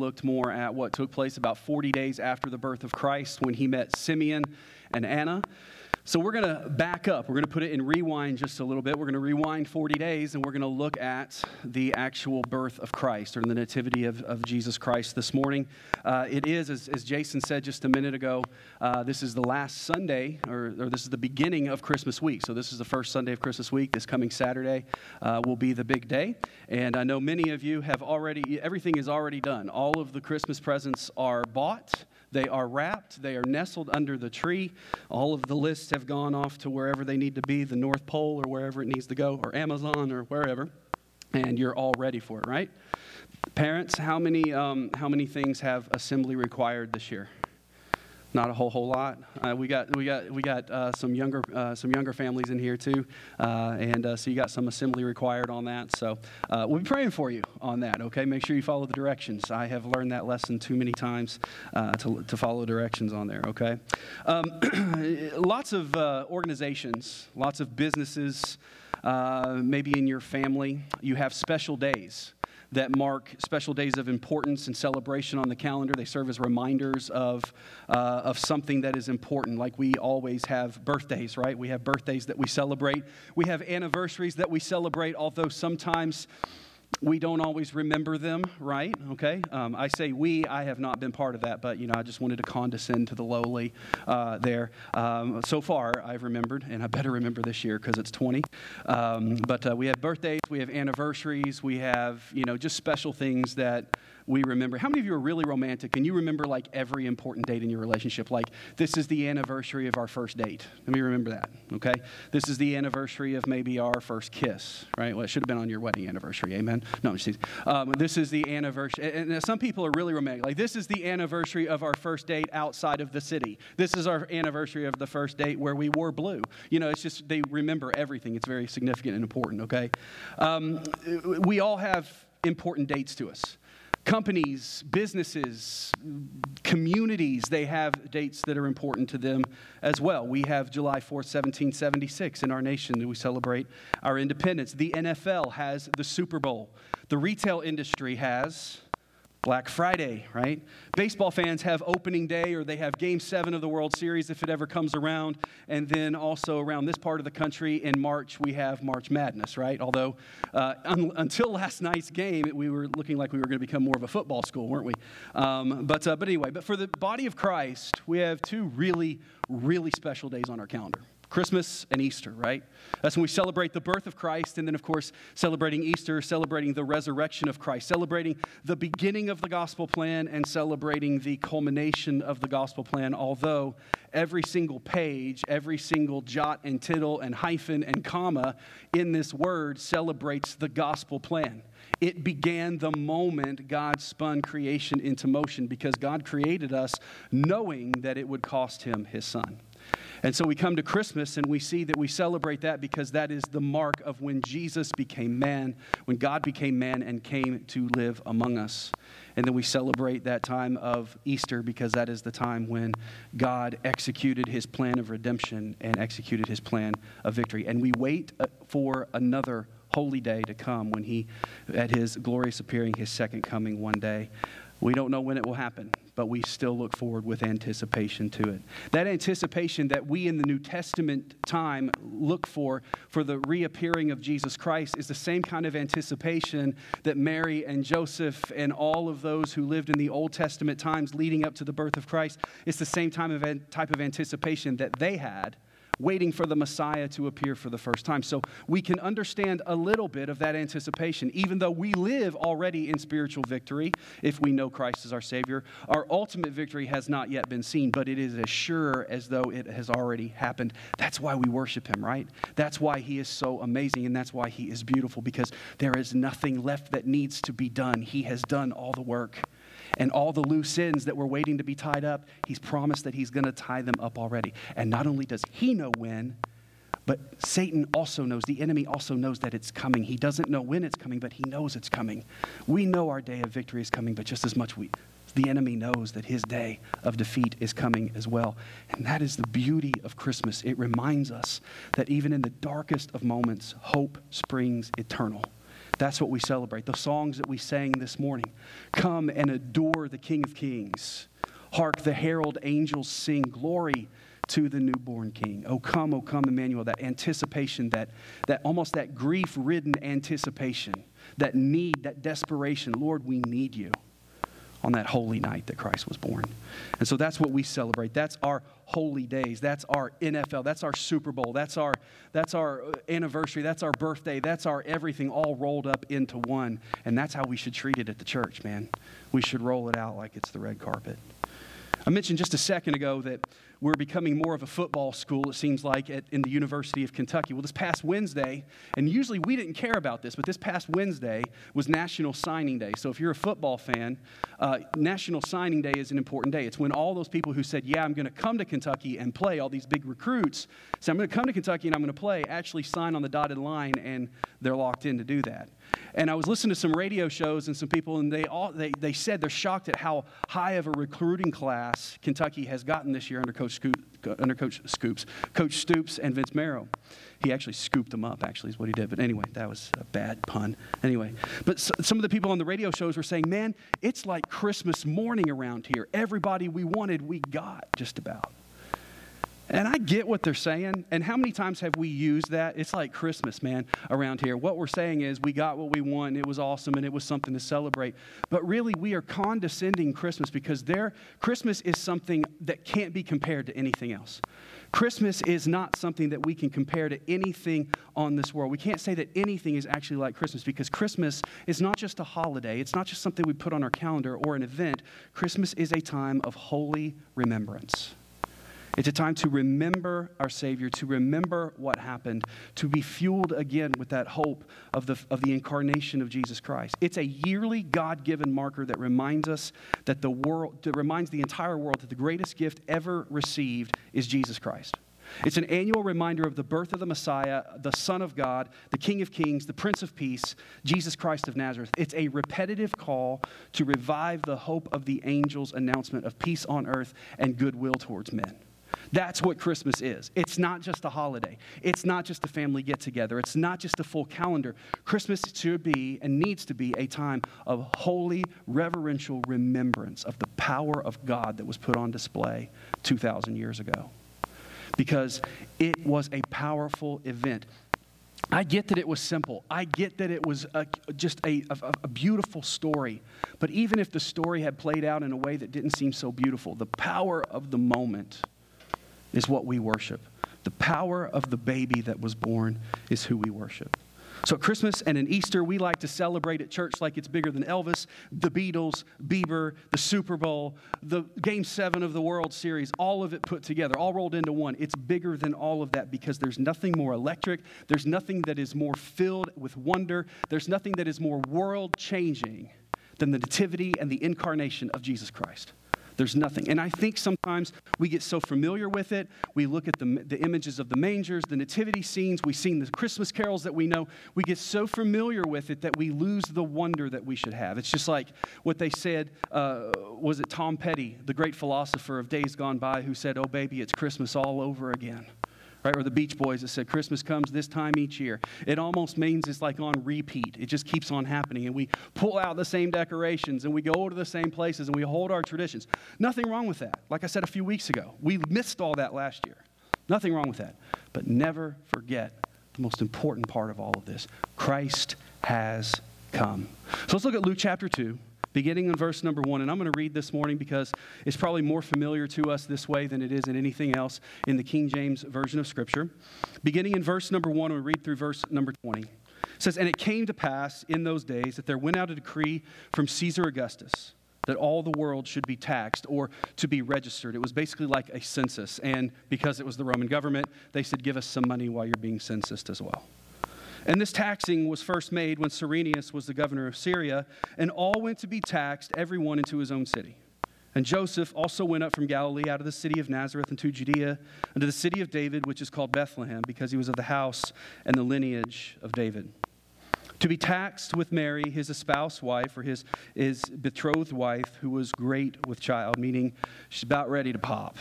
looked more at what took place about 40 days after the birth of Christ when he met Simeon and Anna. So we're going to back up. We're going to put it in rewind just a little bit. We're going to rewind 40 days and we're going to look at the actual birth of Christ or the nativity of, of Jesus Christ this morning. Uh, it is, as, as, Jason said just a minute ago, uh, this is the last Sunday, or, or, this is the beginning of Christmas week. So this is the first Sunday of Christmas week. This coming Saturday uh, will be the big day. And I know many of you have already, everything is already done. All of the Christmas presents are bought. They are wrapped, they are nestled under the tree. All of the lists have gone off to wherever they need to be the North Pole or wherever it needs to go, or Amazon or wherever. And you're all ready for it, right? Parents, how many, um, how many things have assembly required this year? Not a whole whole lot. Uh, we got we got we got uh, some younger uh, some younger families in here too, uh, and uh, so you got some assembly required on that. So uh, we'll be praying for you on that. Okay, make sure you follow the directions. I have learned that lesson too many times to to follow directions on there. Okay, um, lots of organizations, lots of businesses, maybe in your family, you have special days that mark special days of importance and celebration on the calendar. They serve as reminders of, uh, of something that is important, like we always have birthdays, right? We have birthdays that we celebrate, we have anniversaries that we celebrate, although sometimes we don't always remember them, right? Okay. Um, I say we. I have not been part of that, but you know, I just wanted to condescend to the lowly uh, there. Um, so far, I've remembered, and I better remember this year because it's 20. Um, but uh, we have birthdays, we have anniversaries, we have you know just special things that we remember. How many of you are really romantic and you remember like every important date in your relationship? Like, this is the anniversary of our first date. Let me remember that, okay? This is the anniversary of maybe our first kiss, right? Well, it should have been on your wedding anniversary, amen? No, just, um, this is the anniversary. And some people are really romantic. Like, this is the anniversary of our first date outside of the city. This is our anniversary of the first date where we wore blue. You know, it's just they remember everything. It's very significant and important, okay? Um, we all have important dates to us companies, businesses, communities, they have dates that are important to them as well. We have July 4th, 1776 in our nation that we celebrate our independence. The NFL has the Super Bowl. The retail industry has Black Friday, right? Baseball fans have opening day or they have game seven of the World Series if it ever comes around. And then also around this part of the country in March, we have March Madness, right? Although uh, un- until last night's game, we were looking like we were going to become more of a football school, weren't we? Um, but, uh, but anyway, but for the body of Christ, we have two really, really special days on our calendar. Christmas and Easter, right? That's when we celebrate the birth of Christ, and then, of course, celebrating Easter, celebrating the resurrection of Christ, celebrating the beginning of the gospel plan, and celebrating the culmination of the gospel plan. Although every single page, every single jot and tittle and hyphen and comma in this word celebrates the gospel plan. It began the moment God spun creation into motion because God created us knowing that it would cost him his son. And so we come to Christmas and we see that we celebrate that because that is the mark of when Jesus became man, when God became man and came to live among us. And then we celebrate that time of Easter because that is the time when God executed his plan of redemption and executed his plan of victory. And we wait uh, for another holy day to come when he, at his glorious appearing, his second coming one day. We don't know when it will happen, but we still look forward with anticipation to it. That anticipation that we in the New Testament time look for for the reappearing of Jesus Christ is the same kind of anticipation that Mary and Joseph and all of those who lived in the Old Testament times leading up to the birth of Christ, it's the same type of anticipation that they had waiting for the Messiah to appear for the first time. So we can understand a little bit of that anticipation. Even though we live already in spiritual victory, if we know Christ as our Savior, our ultimate victory has not yet been seen, but it is as sure as though it has already happened. That's why we worship Him, right? That's why He is so amazing, and that's why He is beautiful, because there is nothing left that needs to be done. He has done all the work and all the loose ends that were waiting to be tied up, he's promised that he's going to tie them up already. And not only does he know when, but Satan also knows, the enemy also knows that it's coming. He doesn't know when it's coming, but he knows it's coming. We know our day of victory is coming, but just as much we, the enemy knows that his day of defeat is coming as well. And that is the beauty of Christmas. It reminds us that even in the darkest of moments, hope springs eternal That's what we celebrate. The songs that we sang this morning. Come and adore the King of Kings. Hark, the herald angels sing glory to the newborn king. Oh, come, oh, come, Emmanuel. That anticipation, that, that almost that grief ridden anticipation, that need, that desperation. Lord, we need you on that holy night that Christ was born. And so that's what we celebrate. That's our holy days. That's our NFL. That's our Super Bowl. That's our, that's our uh, anniversary. That's our birthday. That's our everything all rolled up into one. And that's how we should treat it at the church, man. We should roll it out like it's the red carpet. I mentioned just a second ago that we're becoming more of a football school, it seems like, at, in the University of Kentucky. Well, this past Wednesday, and usually we didn't care about this, but this past Wednesday was National Signing Day. So if you're a football fan, uh, National Signing Day is an important day. It's when all those people who said, Yeah, I'm going to come to Kentucky and play, all these big recruits, say, I'm going to come to Kentucky and I'm going to play, actually sign on the dotted line and they're locked in to do that. And I was listening to some radio shows and some people, and they, all, they, they said they're shocked at how high of a recruiting class Kentucky has gotten this year under Coach, Scoop, under Coach Scoops, Coach Stoops and Vince Marrow. He actually scooped them up, actually, is what he did. But anyway, that was a bad pun. Anyway, but some of the people on the radio shows were saying, man, it's like Christmas morning around here. Everybody we wanted, we got just about. And I get what they're saying. And how many times have we used that? It's like Christmas, man, around here. What we're saying is we got what we want, it was awesome, and it was something to celebrate. But really, we are condescending Christmas because there, Christmas is something that can't be compared to anything else. Christmas is not something that we can compare to anything on this world. We can't say that anything is actually like Christmas because Christmas is not just a holiday, it's not just something we put on our calendar or an event. Christmas is a time of holy remembrance. It's a time to remember our Savior, to remember what happened, to be fueled again with that hope of the, of the incarnation of Jesus Christ. It's a yearly God given marker that reminds us that the world, that reminds the entire world that the greatest gift ever received is Jesus Christ. It's an annual reminder of the birth of the Messiah, the Son of God, the King of Kings, the Prince of Peace, Jesus Christ of Nazareth. It's a repetitive call to revive the hope of the angel's announcement of peace on earth and goodwill towards men. That's what Christmas is. It's not just a holiday, it's not just a family get together, it's not just a full calendar. Christmas should be and needs to be a time of holy, reverential remembrance of the power of God that was put on display 2,000 years ago. Because it was a powerful event. I get that it was simple. I get that it was a, just a, a, a, beautiful story. But even if the story had played out in a way that didn't seem so beautiful, the power of the moment is what we worship. The power of the baby that was born is who we worship. So, at Christmas and in Easter, we like to celebrate at church like it's bigger than Elvis, the Beatles, Bieber, the Super Bowl, the Game 7 of the World Series, all of it put together, all rolled into one. It's bigger than all of that because there's nothing more electric, there's nothing that is more filled with wonder, there's nothing that is more world changing than the nativity and the incarnation of Jesus Christ. There's nothing. And I think sometimes we get so familiar with it. We look at the, the images of the mangers, the nativity scenes, we sing the Christmas carols that we know. We get so familiar with it that we lose the wonder that we should have. It's just like what they said, uh, was it Tom Petty, the great philosopher of days gone by, who said, Oh, baby, it's Christmas all over again right? Or the Beach Boys that said Christmas comes this time each year. It almost means it's like on repeat. It just keeps on happening. And we pull out the same decorations and we go to the same places and we hold our traditions. Nothing wrong with that. Like I said a few weeks ago, we missed all that last year. Nothing wrong with that. But never forget the most important part of all of this Christ has come. So let's look at Luke chapter 2 beginning in verse number one. And I'm going to read this morning because it's probably more familiar to us this way than it is in anything else in the King James Version of Scripture. Beginning in verse number one, we read through verse number 20. It says, And it came to pass in those days that there went out a decree from Caesar Augustus that all the world should be taxed or to be registered. It was basically like a census. And because it was the Roman government, they said, Give us some money while you're being censused as well. And this taxing was first made when Cyrenius was the governor of Syria, and all went to be taxed, everyone into his own city. And Joseph also went up from Galilee out of the city of Nazareth into Judea, into the city of David, which is called Bethlehem, because he was of the house and the lineage of David. To be taxed with Mary, his espoused wife, or his, his betrothed wife, who was great with child, meaning she's about ready to pop.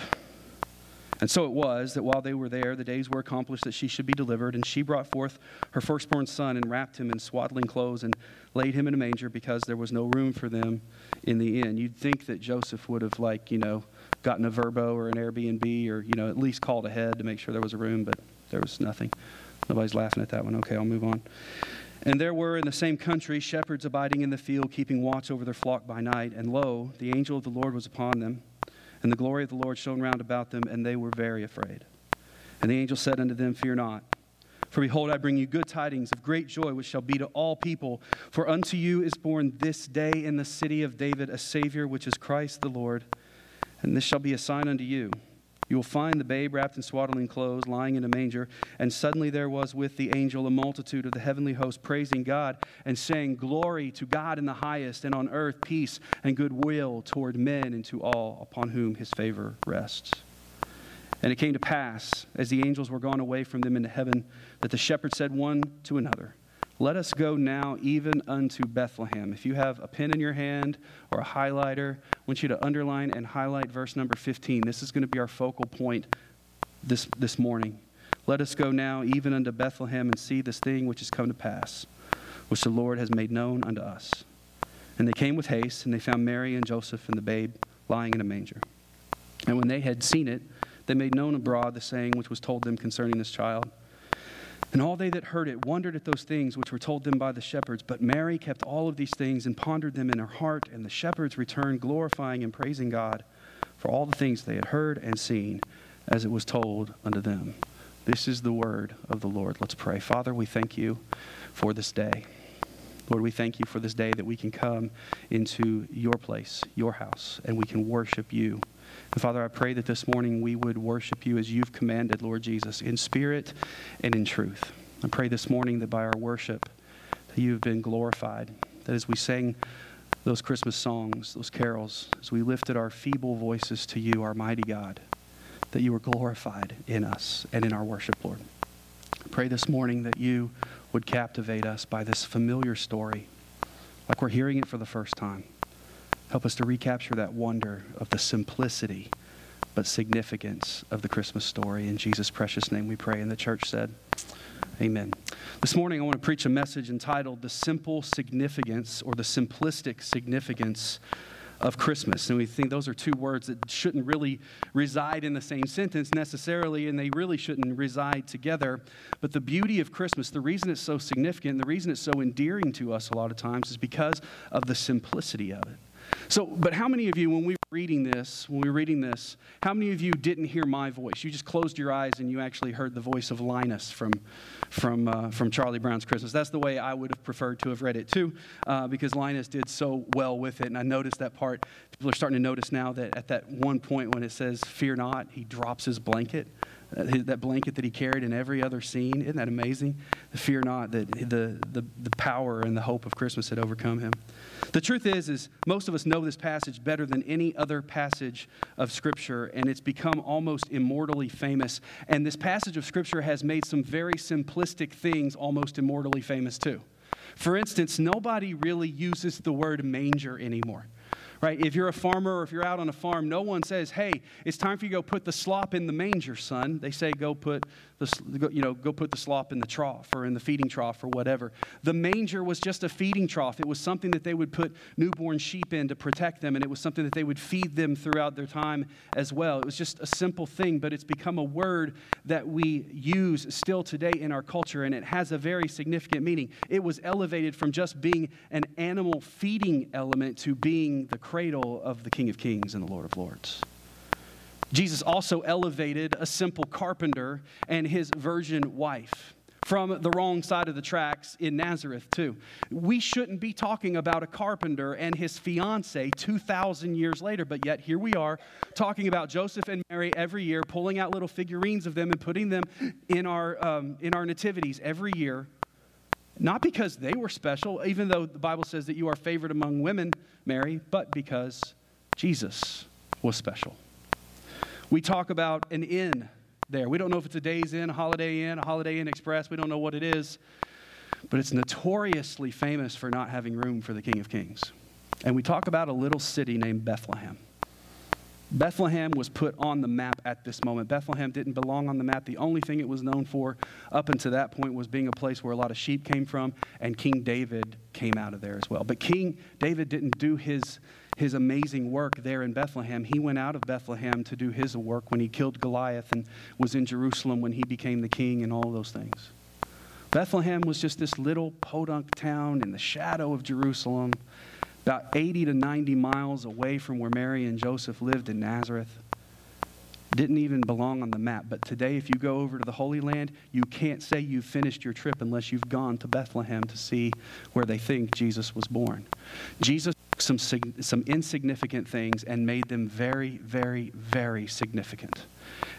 And so it was that while they were there, the days were accomplished that she should be delivered, and she brought forth her firstborn son and wrapped him in swaddling clothes and laid him in a manger because there was no room for them in the inn. You'd think that Joseph would have, like, you know, gotten a Vrbo or an Airbnb or, you know, at least called ahead to make sure there was a room, but there was nothing. Nobody's laughing at that one. Okay, I'll move on. And there were in the same country shepherds abiding in the field, keeping watch over their flock by night. And lo, the angel of the Lord was upon them and the glory of the Lord shone round about them, and they were very afraid. And the angel said unto them, Fear not. For behold, I bring you good tidings of great joy, which shall be to all people. For unto you is born this day in the city of David a Savior, which is Christ the Lord. And this shall be a sign unto you. You will find the babe wrapped in swaddling clothes, lying in a manger. And suddenly there was with the angel a multitude of the heavenly host, praising God and saying, Glory to God in the highest, and on earth peace and goodwill toward men and to all upon whom his favor rests. And it came to pass, as the angels were gone away from them into heaven, that the shepherds said one to another, let us go now even unto Bethlehem. If you have a pen in your hand or a highlighter, I want you to underline and highlight verse number 15. This is going to be our focal point this, this morning. Let us go now even unto Bethlehem and see this thing which has come to pass, which the Lord has made known unto us. And they came with haste, and they found Mary and Joseph and the babe lying in a manger. And when they had seen it, they made known abroad the saying which was told them concerning this child. And all they that heard it wondered at those things which were told them by the shepherds. But Mary kept all of these things and pondered them in her heart. And the shepherds returned, glorifying and praising God for all the things they had heard and seen as it was told unto them. This is the word of the Lord. Let's pray. Father, we thank you for this day. Lord, we thank you for this day that we can come into your place, your house, and we can worship you. And Father, I pray that this morning we would worship you as you've commanded, Lord Jesus, in spirit and in truth. I pray this morning that by our worship, that you have been glorified. That as we sang those Christmas songs, those carols, as we lifted our feeble voices to you, our mighty God, that you were glorified in us and in our worship, Lord. I pray this morning that you would captivate us by this familiar story, like we're hearing it for the first time. Help us to recapture that wonder of the simplicity but significance of the Christmas story. In Jesus' precious name we pray. And the church said, Amen. This morning I want to preach a message entitled The Simple Significance or the Simplistic Significance of Christmas. And we think those are two words that shouldn't really reside in the same sentence necessarily, and they really shouldn't reside together. But the beauty of Christmas, the reason it's so significant, the reason it's so endearing to us a lot of times is because of the simplicity of it. So, but how many of you, when we were reading this, when we were reading this, how many of you didn't hear my voice? You just closed your eyes and you actually heard the voice of Linus from, from, uh, from Charlie Brown's Christmas. That's the way I would have preferred to have read it too, uh, because Linus did so well with it. And I noticed that part. People are starting to notice now that at that one point when it says, Fear not, he drops his blanket that blanket that he carried in every other scene. Isn't that amazing? Fear not that the, the, the power and the hope of Christmas had overcome him. The truth is, is most of us know this passage better than any other passage of Scripture, and it's become almost immortally famous. And this passage of Scripture has made some very simplistic things almost immortally famous too. For instance, nobody really uses the word manger anymore right? If you're a farmer or if you're out on a farm, no one says, "Hey, it's time for you to go put the slop in the manger, son." They say, "Go put the, you know, go put the slop in the trough or in the feeding trough or whatever." The manger was just a feeding trough. It was something that they would put newborn sheep in to protect them, and it was something that they would feed them throughout their time as well. It was just a simple thing, but it's become a word that we use still today in our culture, and it has a very significant meaning. It was elevated from just being an animal feeding element to being the cradle of the King of Kings and the Lord of Lords. Jesus also elevated a simple carpenter and his virgin wife from the wrong side of the tracks in Nazareth, too. We shouldn't be talking about a carpenter and his fiance 2,000 years later, but yet here we are talking about Joseph and Mary every year, pulling out little figurines of them and putting them in our, um, in our nativities every year not because they were special, even though the Bible says that you are favored among women, Mary, but because Jesus was special. We talk about an inn there. We don't know if it's a Days Inn, a Holiday Inn, a Holiday Inn Express. We don't know what it is. But it's notoriously famous for not having room for the King of Kings. And we talk about a little city named Bethlehem. Bethlehem was put on the map at this moment. Bethlehem didn't belong on the map. The only thing it was known for up until that point was being a place where a lot of sheep came from, and King David came out of there as well. But King David didn't do his, his amazing work there in Bethlehem. He went out of Bethlehem to do his work when he killed Goliath and was in Jerusalem when he became the king and all those things. Bethlehem was just this little podunk town in the shadow of Jerusalem about 80 to 90 miles away from where Mary and Joseph lived in Nazareth. Didn't even belong on the map. But today, if you go over to the Holy Land, you can't say you've finished your trip unless you've gone to Bethlehem to see where they think Jesus was born. Jesus took some, some insignificant things and made them very, very, very significant.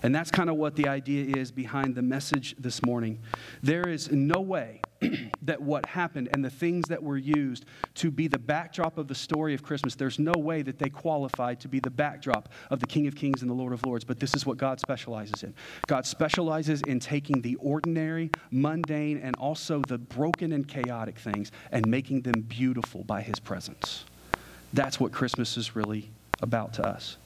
And that's kind of what the idea is behind the message this morning. There is no way that what happened and the things that were used to be the backdrop of the story of Christmas, there's no way that they qualified to be the backdrop of the King of Kings and the Lord of Lords. But this is what God specializes in. God specializes in taking the ordinary, mundane, and also the broken and chaotic things and making them beautiful by his presence. That's what Christmas is really about to us.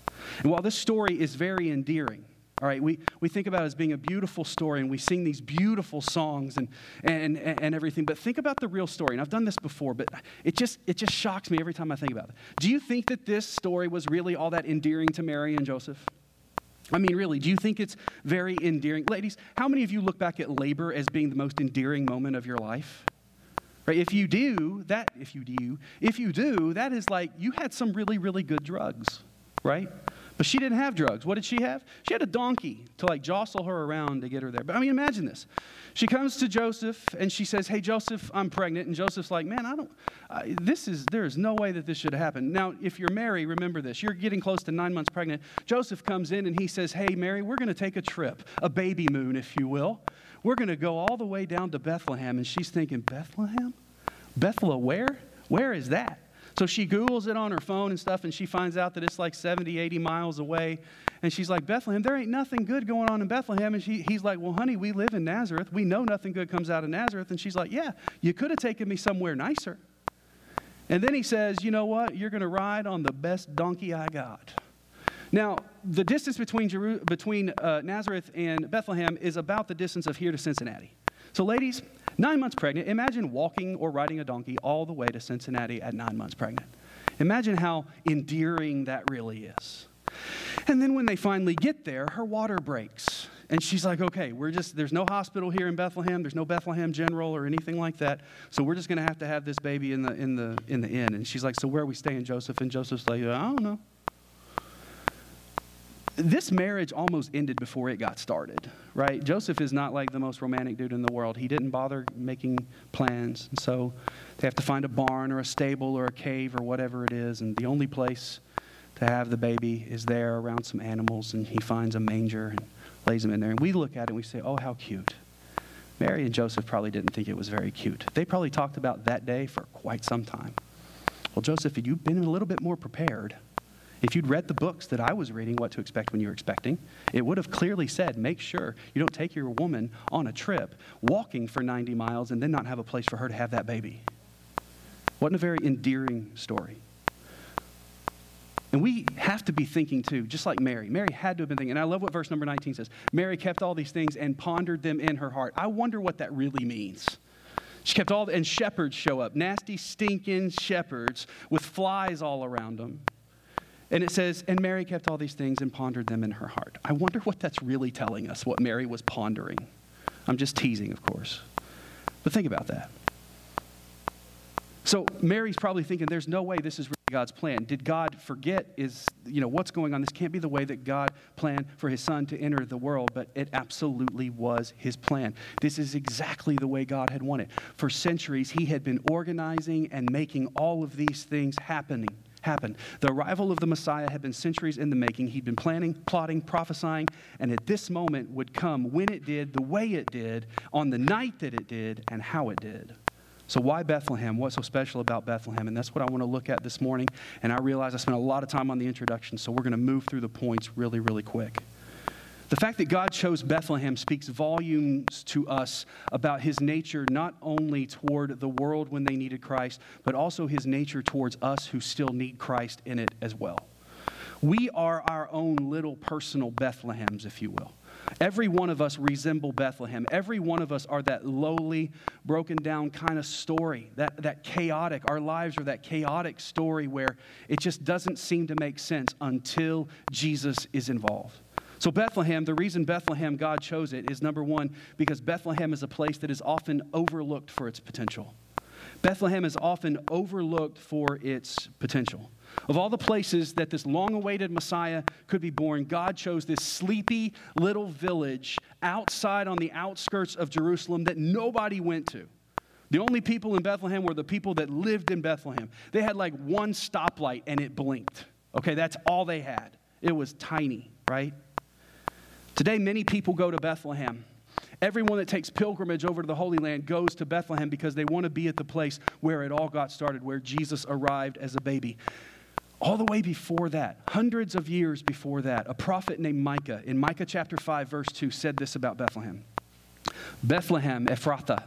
And while this story is very endearing, all right, we, we think about it as being a beautiful story and we sing these beautiful songs and, and, and everything, but think about the real story. And I've done this before, but it just, it just shocks me every time I think about it. Do you think that this story was really all that endearing to Mary and Joseph? I mean, really, do you think it's very endearing? Ladies, how many of you look back at labor as being the most endearing moment of your life? Right? If you do, that, if you do, if you do, that is like you had some really, really good drugs, right? But she didn't have drugs. What did she have? She had a donkey to like jostle her around to get her there. But I mean, imagine this. She comes to Joseph and she says, Hey, Joseph, I'm pregnant. And Joseph's like, Man, I don't, this is, there is no way that this should happen. Now, if you're Mary, remember this. You're getting close to nine months pregnant. Joseph comes in and he says, Hey, Mary, we're going to take a trip, a baby moon, if you will. We're going to go all the way down to Bethlehem. And she's thinking, Bethlehem? Bethlehem, where? Where is that? So she Googles it on her phone and stuff, and she finds out that it's like 70, 80 miles away. And she's like, Bethlehem, there ain't nothing good going on in Bethlehem. And she, he's like, Well, honey, we live in Nazareth. We know nothing good comes out of Nazareth. And she's like, Yeah, you could have taken me somewhere nicer. And then he says, You know what? You're going to ride on the best donkey I got. Now, the distance between, Jeru- between uh, Nazareth and Bethlehem is about the distance of here to Cincinnati. So, ladies, Nine months pregnant. Imagine walking or riding a donkey all the way to Cincinnati at nine months pregnant. Imagine how endearing that really is. And then when they finally get there, her water breaks. And she's like, okay, we're just, there's no hospital here in Bethlehem. There's no Bethlehem General or anything like that. So we're just going to have to have this baby in the, in, the, in the inn. And she's like, so where are we staying, Joseph? And Joseph's like, I don't know this marriage almost ended before it got started, right? Joseph is not like the most romantic dude in the world. He didn't bother making plans. And so they have to find a barn or a stable or a cave or whatever it is. And the only place to have the baby is there around some animals. And he finds a manger and lays him in there. And we look at it and we say, oh, how cute. Mary and Joseph probably didn't think it was very cute. They probably talked about that day for quite some time. Well, Joseph, had you been a little bit more prepared, if you'd read the books that I was reading, What to Expect When You're Expecting, it would have clearly said make sure you don't take your woman on a trip walking for 90 miles and then not have a place for her to have that baby. Wasn't a very endearing story. And we have to be thinking too, just like Mary. Mary had to have been thinking. And I love what verse number 19 says Mary kept all these things and pondered them in her heart. I wonder what that really means. She kept all, and shepherds show up, nasty, stinking shepherds with flies all around them. And it says, and Mary kept all these things and pondered them in her heart. I wonder what that's really telling us, what Mary was pondering. I'm just teasing, of course. But think about that. So Mary's probably thinking, there's no way this is really God's plan. Did God forget? Is, you know, what's going on? This can't be the way that God planned for his son to enter the world, but it absolutely was his plan. This is exactly the way God had wanted. For centuries, he had been organizing and making all of these things happening happen. The arrival of the Messiah had been centuries in the making. He'd been planning, plotting, prophesying, and at this moment would come when it did, the way it did, on the night that it did, and how it did. So, why Bethlehem? What's so special about Bethlehem? And that's what I want to look at this morning. And I realize I spent a lot of time on the introduction, so we're going to move through the points really, really quick. The fact that God chose Bethlehem speaks volumes to us about his nature, not only toward the world when they needed Christ, but also his nature towards us who still need Christ in it as well. We are our own little personal Bethlehems, if you will. Every one of us resemble Bethlehem. Every one of us are that lowly, broken down kind of story, that, that chaotic. Our lives are that chaotic story where it just doesn't seem to make sense until Jesus is involved. So, Bethlehem, the reason Bethlehem God chose it is number one, because Bethlehem is a place that is often overlooked for its potential. Bethlehem is often overlooked for its potential. Of all the places that this long awaited Messiah could be born, God chose this sleepy little village outside on the outskirts of Jerusalem that nobody went to. The only people in Bethlehem were the people that lived in Bethlehem. They had like one stoplight and it blinked. Okay, that's all they had. It was tiny, right? Today, many people go to Bethlehem. Everyone that takes pilgrimage over to the Holy Land goes to Bethlehem because they want to be at the place where it all got started, where Jesus arrived as a baby. All the way before that, hundreds of years before that, a prophet named Micah, in Micah chapter 5, verse 2, said this about Bethlehem Bethlehem, Ephrathah,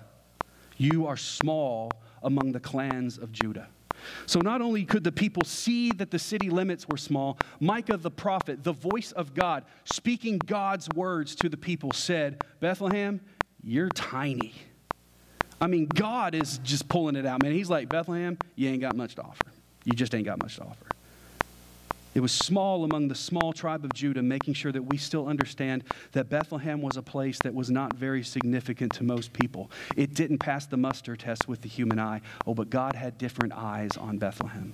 you are small among the clans of Judah. So not only could the people see that the city limits were small, Micah the prophet, the voice of God, speaking God's words to the people, said, Bethlehem, you're tiny. I mean, God is just pulling it out, man. He's like, Bethlehem, you ain't got much to offer. You just ain't got much to offer. It was small among the small tribe of Judah, making sure that we still understand that Bethlehem was a place that was not very significant to most people. It didn't pass the muster test with the human eye. Oh, but God had different eyes on Bethlehem.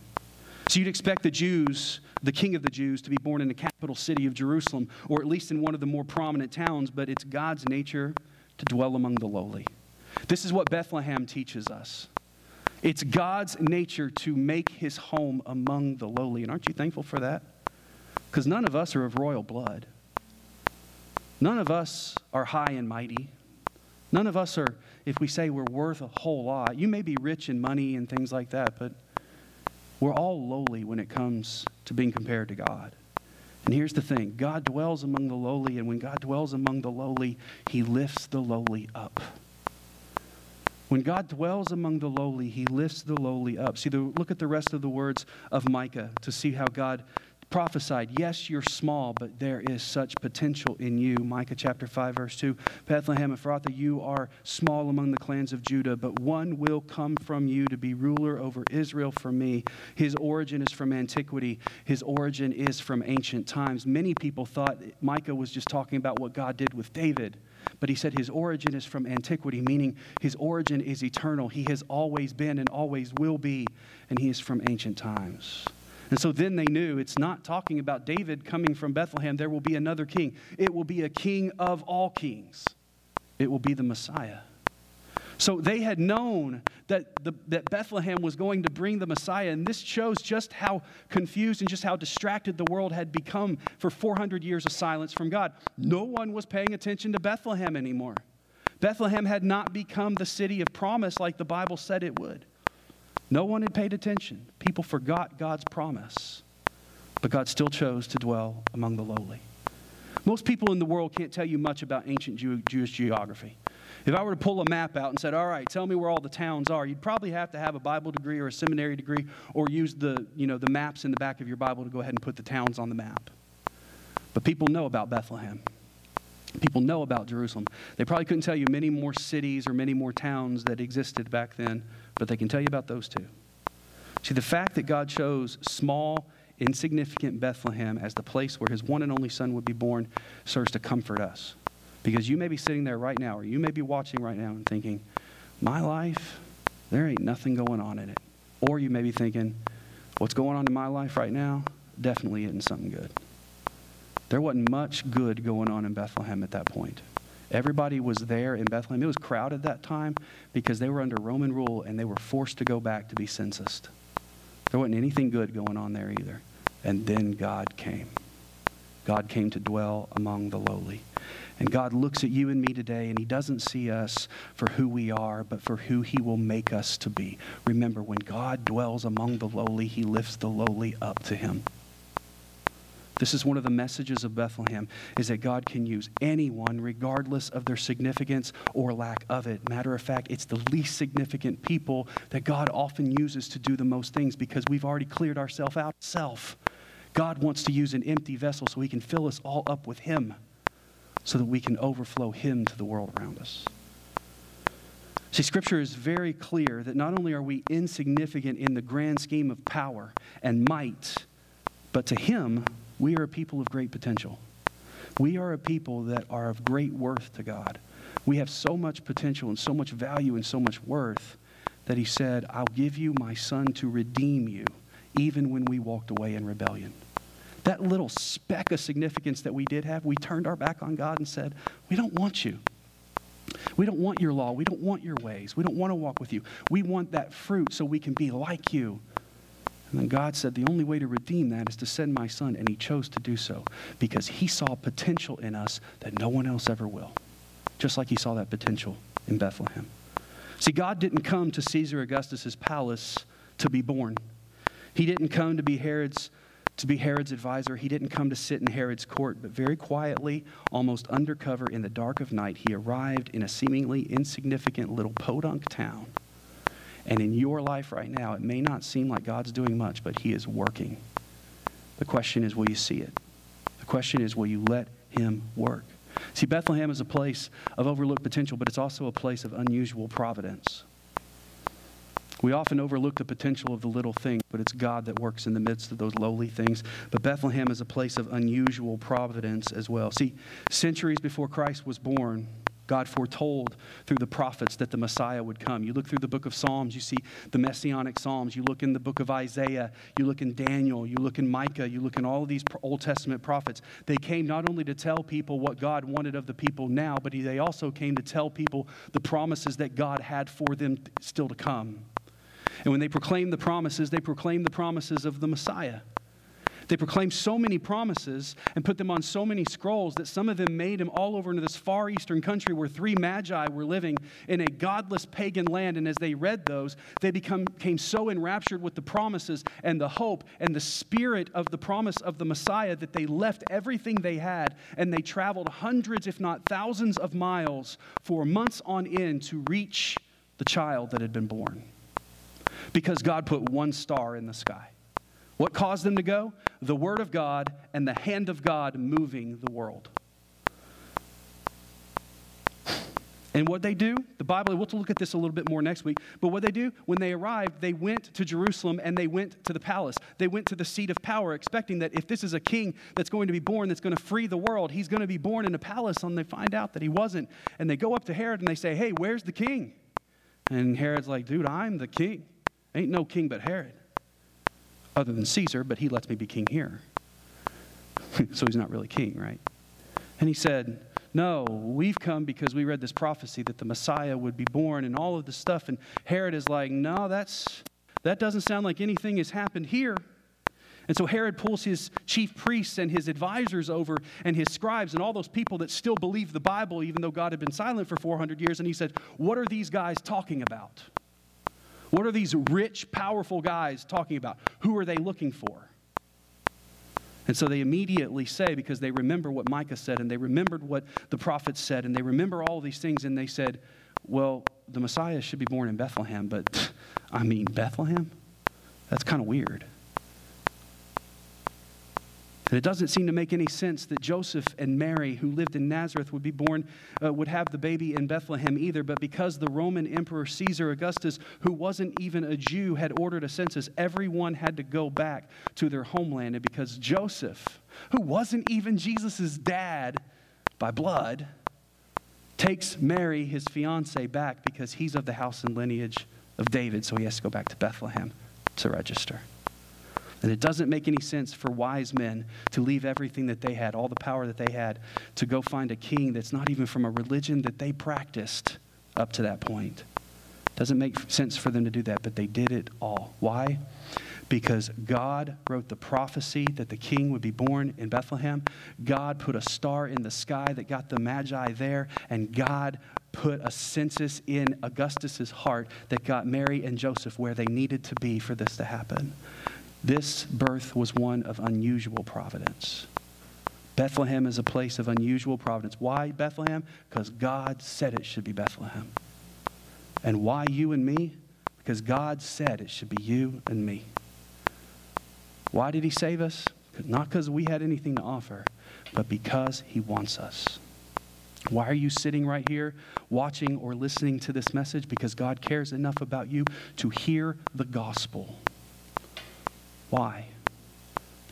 So you'd expect the Jews, the king of the Jews, to be born in the capital city of Jerusalem, or at least in one of the more prominent towns, but it's God's nature to dwell among the lowly. This is what Bethlehem teaches us. It's God's nature to make his home among the lowly. And aren't you thankful for that? Because none of us are of royal blood. None of us are high and mighty. None of us are, if we say we're worth a whole lot, you may be rich in money and things like that, but we're all lowly when it comes to being compared to God. And here's the thing God dwells among the lowly, and when God dwells among the lowly, he lifts the lowly up. When God dwells among the lowly, he lifts the lowly up. See, the, look at the rest of the words of Micah to see how God prophesied, Yes, you're small, but there is such potential in you. Micah chapter 5, verse 2 Bethlehem Ephrathah, you are small among the clans of Judah, but one will come from you to be ruler over Israel for me. His origin is from antiquity, his origin is from ancient times. Many people thought Micah was just talking about what God did with David. But he said his origin is from antiquity, meaning his origin is eternal. He has always been and always will be, and he is from ancient times. And so then they knew it's not talking about David coming from Bethlehem. There will be another king. It will be a king of all kings, it will be the Messiah. So they had known that, the, that Bethlehem was going to bring the Messiah, and this shows just how confused and just how distracted the world had become for 400 years of silence from God. No one was paying attention to Bethlehem anymore. Bethlehem had not become the city of promise like the Bible said it would. No one had paid attention. People forgot God's promise, but God still chose to dwell among the lowly. Most people in the world can't tell you much about ancient Jew- Jewish geography. If I were to pull a map out and said, all right, tell me where all the towns are, you'd probably have to have a Bible degree or a seminary degree or use the, you know, the maps in the back of your Bible to go ahead and put the towns on the map. But people know about Bethlehem. People know about Jerusalem. They probably couldn't tell you many more cities or many more towns that existed back then, but they can tell you about those two. See, the fact that God chose small, insignificant Bethlehem as the place where his one and only son would be born serves to comfort us. Because you may be sitting there right now, or you may be watching right now and thinking, my life, there ain't nothing going on in it. Or you may be thinking, what's going on in my life right now definitely isn't something good. There wasn't much good going on in Bethlehem at that point. Everybody was there in Bethlehem. It was crowded that time because they were under Roman rule and they were forced to go back to be censused. There wasn't anything good going on there either. And then God came. God came to dwell among the lowly. And God looks at you and me today, and He doesn't see us for who we are, but for who He will make us to be. Remember, when God dwells among the lowly, He lifts the lowly up to Him. This is one of the messages of Bethlehem is that God can use anyone regardless of their significance or lack of it. Matter of fact, it's the least significant people that God often uses to do the most things because we've already cleared ourselves out self. God wants to use an empty vessel so he can fill us all up with him so that we can overflow him to the world around us. See, Scripture is very clear that not only are we insignificant in the grand scheme of power and might, but to Him, we are a people of great potential. We are a people that are of great worth to God. We have so much potential and so much value and so much worth that He said, I'll give you my Son to redeem you, even when we walked away in rebellion. That little speck of significance that we did have, we turned our back on God and said, We don't want you. We don't want your law. We don't want your ways. We don't want to walk with you. We want that fruit so we can be like you. And then God said, The only way to redeem that is to send my son. And he chose to do so because he saw potential in us that no one else ever will, just like he saw that potential in Bethlehem. See, God didn't come to Caesar Augustus's palace to be born, he didn't come to be Herod's to be Herod's advisor. He didn't come to sit in Herod's court, but very quietly, almost undercover in the dark of night, he arrived in a seemingly insignificant little podunk town. And in your life right now, it may not seem like God's doing much, but he is working. The question is, will you see it? The question is, will you let him work? See, Bethlehem is a place of overlooked potential, but it's also a place of unusual providence. We often overlook the potential of the little things, but it's God that works in the midst of those lowly things. But Bethlehem is a place of unusual providence as well. See, centuries before Christ was born, God foretold through the prophets that the Messiah would come. You look through the book of Psalms, you see the messianic Psalms. You look in the book of Isaiah, you look in Daniel, you look in Micah, you look in all of these Old Testament prophets. They came not only to tell people what God wanted of the people now, but they also came to tell people the promises that God had for them still to come. And when they proclaim the promises, they proclaim the promises of the Messiah. They proclaimed so many promises and put them on so many scrolls that some of them made them all over into this far eastern country where three magi were living in a godless pagan land. And as they read those, they become, became so enraptured with the promises and the hope and the spirit of the promise of the Messiah that they left everything they had and they traveled hundreds, if not thousands, of miles for months on end to reach the child that had been born because God put one star in the sky. What caused them to go? The Word of God and the hand of God moving the world. And what they do, the Bible, we'll look at this a little bit more next week, but what they do, when they arrived, they went to Jerusalem and they went to the palace. They went to the seat of power, expecting that if this is a king that's going to be born, that's going to free the world, he's going to be born in a palace. And they find out that he wasn't. And they go up to Herod and they say, Hey, where's the king? And Herod's like, Dude, I'm the king. Ain't no king but Herod, other than Caesar, but he lets me be king here. so he's not really king, right? And he said, No, we've come because we read this prophecy that the Messiah would be born and all of this stuff. And Herod is like, No, that's, that doesn't sound like anything has happened here. And so Herod pulls his chief priests and his advisors over and his scribes and all those people that still believe the Bible, even though God had been silent for 400 years. And he said, What are these guys talking about? What are these rich, powerful guys talking about? Who are they looking for? And so they immediately say, because they remember what Micah said, and they remembered what the prophets said, and they remember all these things, and they said, Well, the Messiah should be born in Bethlehem, but I mean, Bethlehem? That's kind of weird. And it doesn't seem to make any sense that Joseph and Mary, who lived in Nazareth, would be born, uh, would have the baby in Bethlehem either. But because the Roman Emperor Caesar Augustus, who wasn't even a Jew, had ordered a census, everyone had to go back to their homeland. And because Joseph, who wasn't even Jesus' dad by blood, takes Mary, his fiancee, back because he's of the house and lineage of David, so he has to go back to Bethlehem to register. And it doesn't make any sense for wise men to leave everything that they had, all the power that they had, to go find a king that's not even from a religion that they practiced up to that point. Doesn't make sense for them to do that, but they did it all. Why? Because God wrote the prophecy that the king would be born in Bethlehem. God put a star in the sky that got the Magi there, and God put a census in Augustus's heart that got Mary and Joseph where they needed to be for this to happen. This birth was one of unusual providence. Bethlehem is a place of unusual providence. Why Bethlehem? Because God said it should be Bethlehem. And why you and me? Because God said it should be you and me. Why did He save us? Not because we had anything to offer, but because He wants us. Why are you sitting right here watching or listening to this message? Because God cares enough about you to hear the gospel. Why?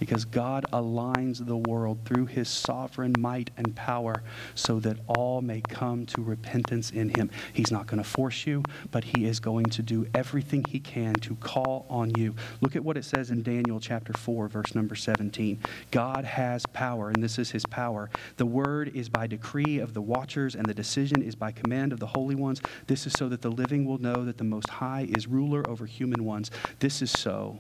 because God aligns the world through his sovereign might and power so that all may come to repentance in him. He's not going to force you, but he is going to do everything he can to call on you. Look at what it says in Daniel chapter 4, verse number 17. God has power, and this is his power. The word is by decree of the watchers, and the decision is by command of the holy ones. This is so that the living will know that the Most High is ruler over human ones. This is so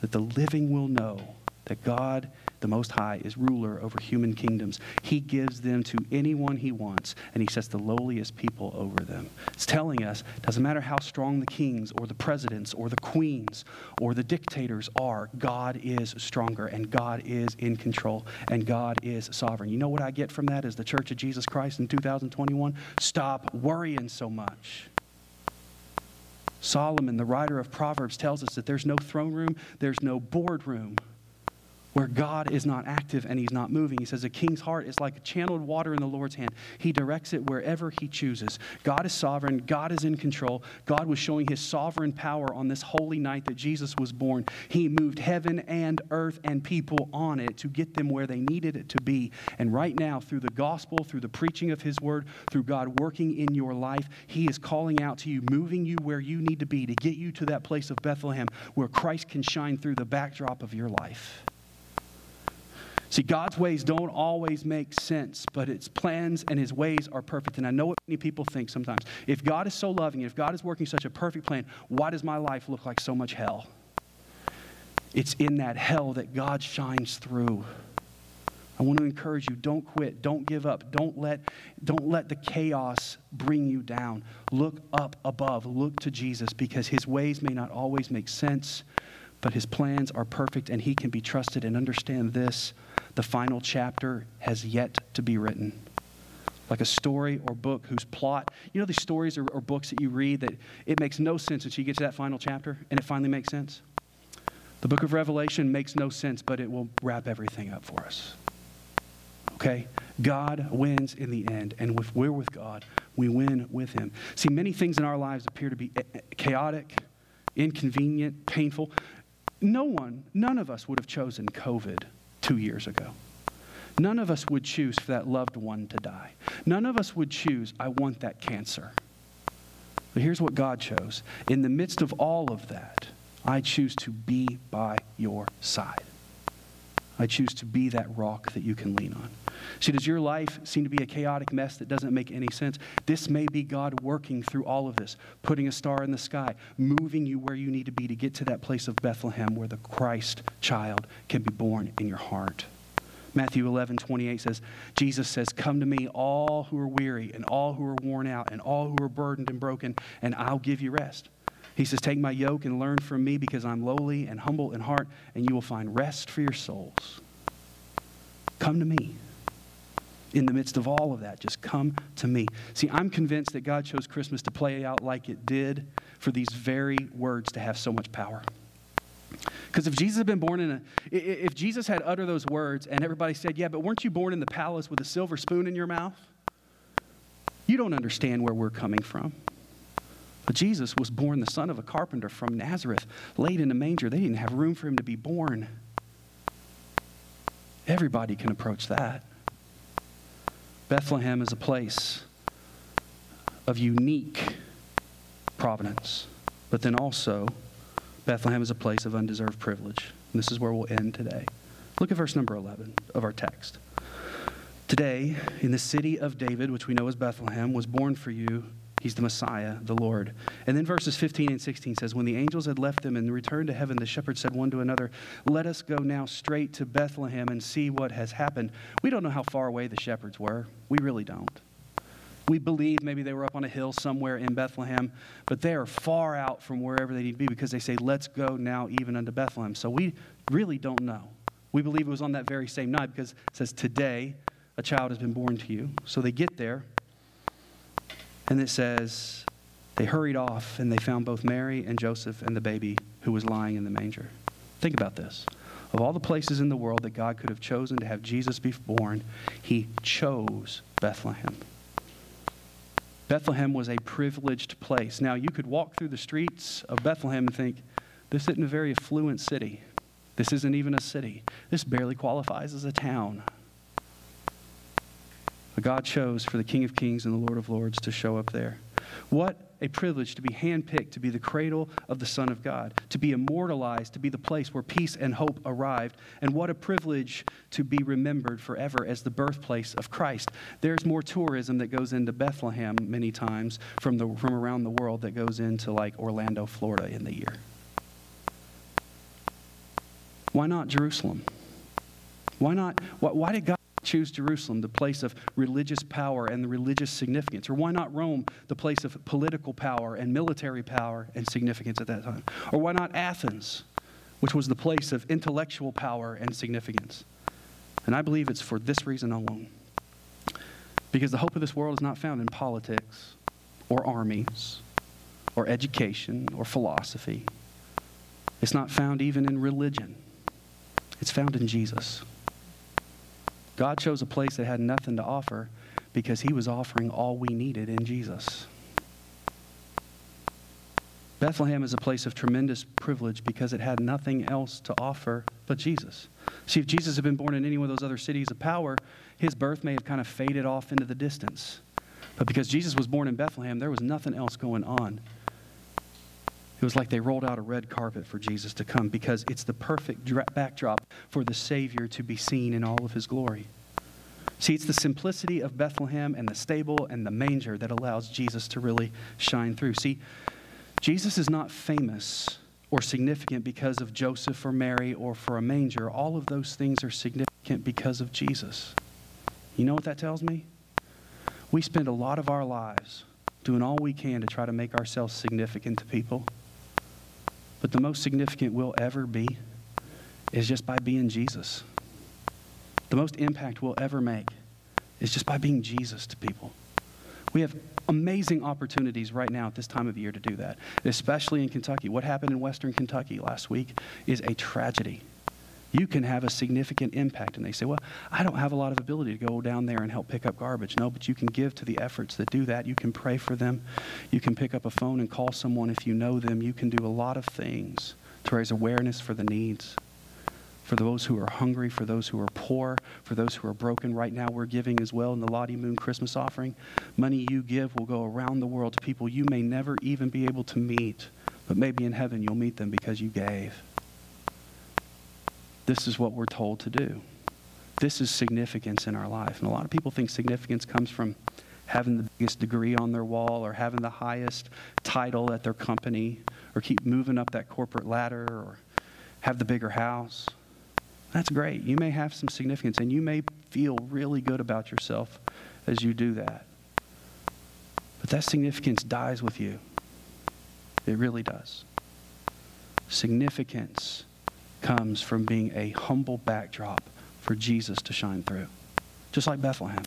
that the living will know that God, the Most High, is ruler over human kingdoms. He gives them to anyone he wants, and he sets the lowliest people over them. It's telling us doesn't matter how strong the kings or the presidents or the queens or the dictators are, God is stronger, and God is in control, and God is sovereign. You know what I get from that as the Church of Jesus Christ in 2021? Stop worrying so much. Solomon, the writer of Proverbs, tells us that there's no throne room, there's no boardroom where God is not active and he's not moving. He says, A king's heart is like channeled water in the Lord's hand. He directs it wherever he chooses. God is sovereign. God is in control. God was showing his sovereign power on this holy night that Jesus was born. He moved heaven and earth and people on it to get them where they needed it to be. And right now, through the gospel, through the preaching of his word, through God working in your life, he is calling out to you, moving you where you need to be to get you to that place of Bethlehem where Christ can shine through the backdrop of your life. See, God's ways don't always make sense, but his plans and his ways are perfect. And I know what many people think sometimes. If God is so loving, if God is working such a perfect plan, why does my life look like so much hell? It's in that hell that God shines through. I want to encourage you don't quit, don't give up, don't let, don't let the chaos bring you down. Look up above, look to Jesus because his ways may not always make sense, but his plans are perfect and he can be trusted. And understand this the final chapter has yet to be written. Like a story or book whose plot, you know, these stories or, or books that you read that it makes no sense until you get to that final chapter and it finally makes sense. The book of Revelation makes no sense, but it will wrap everything up for us. Okay? God wins in the end, and if we're with God, we win with Him. See, many things in our lives appear to be chaotic, inconvenient, painful. No one, none of us would have chosen COVID two years ago. None of us would choose for that loved one to die. None of us would choose, I want that cancer. But here's what God chose. In the midst of all of that, I choose to be by your side. I choose to be that rock that you can lean on. See, does your life seem to be a chaotic mess that doesn't make any sense? This may be God working through all of this, putting a star in the sky, moving you where you need to be to get to that place of Bethlehem where the Christ child can be born in your heart. Matthew 11, 28 says, Jesus says, Come to me, all who are weary and all who are worn out and all who are burdened and broken, and I'll give you rest. He says, Take my yoke and learn from me because I'm lowly and humble in heart, and you will find rest for your souls. Come to me. In the midst of all of that, just come to me. See, I'm convinced that God chose Christmas to play out like it did for these very words to have so much power. Because if Jesus had been born in a, if Jesus had uttered those words and everybody said, Yeah, but weren't you born in the palace with a silver spoon in your mouth? You don't understand where we're coming from. But Jesus was born the son of a carpenter from Nazareth, laid in a manger. They didn't have room for him to be born. Everybody can approach that. Bethlehem is a place of unique providence, but then also, Bethlehem is a place of undeserved privilege. And this is where we'll end today. Look at verse number 11 of our text. Today, in the city of David, which we know as Bethlehem, was born for you He's the Messiah, the Lord. And then verses 15 and 16 says, When the angels had left them and returned to heaven, the shepherds said one to another, Let us go now straight to Bethlehem and see what has happened. We don't know how far away the shepherds were. We really don't. We believe maybe they were up on a hill somewhere in Bethlehem, but they are far out from wherever they need to be because they say, Let's go now even unto Bethlehem. So we really don't know. We believe it was on that very same night because it says, Today a child has been born to you. So they get there. And it says, they hurried off and they found both Mary and Joseph and the baby who was lying in the manger. Think about this. Of all the places in the world that God could have chosen to have Jesus be born, he chose Bethlehem. Bethlehem was a privileged place. Now, you could walk through the streets of Bethlehem and think, this isn't a very affluent city. This isn't even a city. This barely qualifies as a town. But God chose for the King of Kings and the Lord of Lords to show up there. What a privilege to be handpicked to be the cradle of the Son of God, to be immortalized, to be the place where peace and hope arrived. And what a privilege to be remembered forever as the birthplace of Christ. There's more tourism that goes into Bethlehem many times from, the, from around the world that goes into like Orlando, Florida in the year. Why not Jerusalem? Why not? Why, why did God choose Jerusalem, the place of religious power and the religious significance? Or why not Rome, the place of political power and military power and significance at that time? Or why not Athens, which was the place of intellectual power and significance? And I believe it's for this reason alone. Because the hope of this world is not found in politics or armies or education or philosophy. It's not found even in religion. It's found in Jesus. God chose a place that had nothing to offer because he was offering all we needed in Jesus. Bethlehem is a place of tremendous privilege because it had nothing else to offer but Jesus. See, if Jesus had been born in any one of those other cities of power, his birth may have kind of faded off into the distance. But because Jesus was born in Bethlehem, there was nothing else going on. It was like they rolled out a red carpet for Jesus to come because it's the perfect backdrop for the Savior to be seen in all of his glory. See, it's the simplicity of Bethlehem and the stable and the manger that allows Jesus to really shine through. See, Jesus is not famous or significant because of Joseph or Mary or for a manger. All of those things are significant because of Jesus. You know what that tells me? We spend a lot of our lives doing all we can to try to make ourselves significant to people. But the most significant we'll ever be is just by being Jesus. The most impact we'll ever make is just by being Jesus to people. We have amazing opportunities right now at this time of year to do that, especially in Kentucky. What happened in Western Kentucky last week is a tragedy you can have a significant impact. And they say, well, I don't have a lot of ability to go down there and help pick up garbage. No, but you can give to the efforts that do that. You can pray for them. You can pick up a phone and call someone if you know them. You can do a lot of things to raise awareness for the needs. For those who are hungry, for those who are poor, for those who are broken. Right now, we're giving as well in the Lottie Moon Christmas offering. Money you give will go around the world to people you may never even be able to meet, but maybe in heaven you'll meet them because you gave. This is what we're told to do. This is significance in our life. And a lot of people think significance comes from having the biggest degree on their wall or having the highest title at their company or keep moving up that corporate ladder or have the bigger house. That's great. You may have some significance and you may feel really good about yourself as you do that. But that significance dies with you. It really does. Significance comes from being a humble backdrop for Jesus to shine through, just like Bethlehem.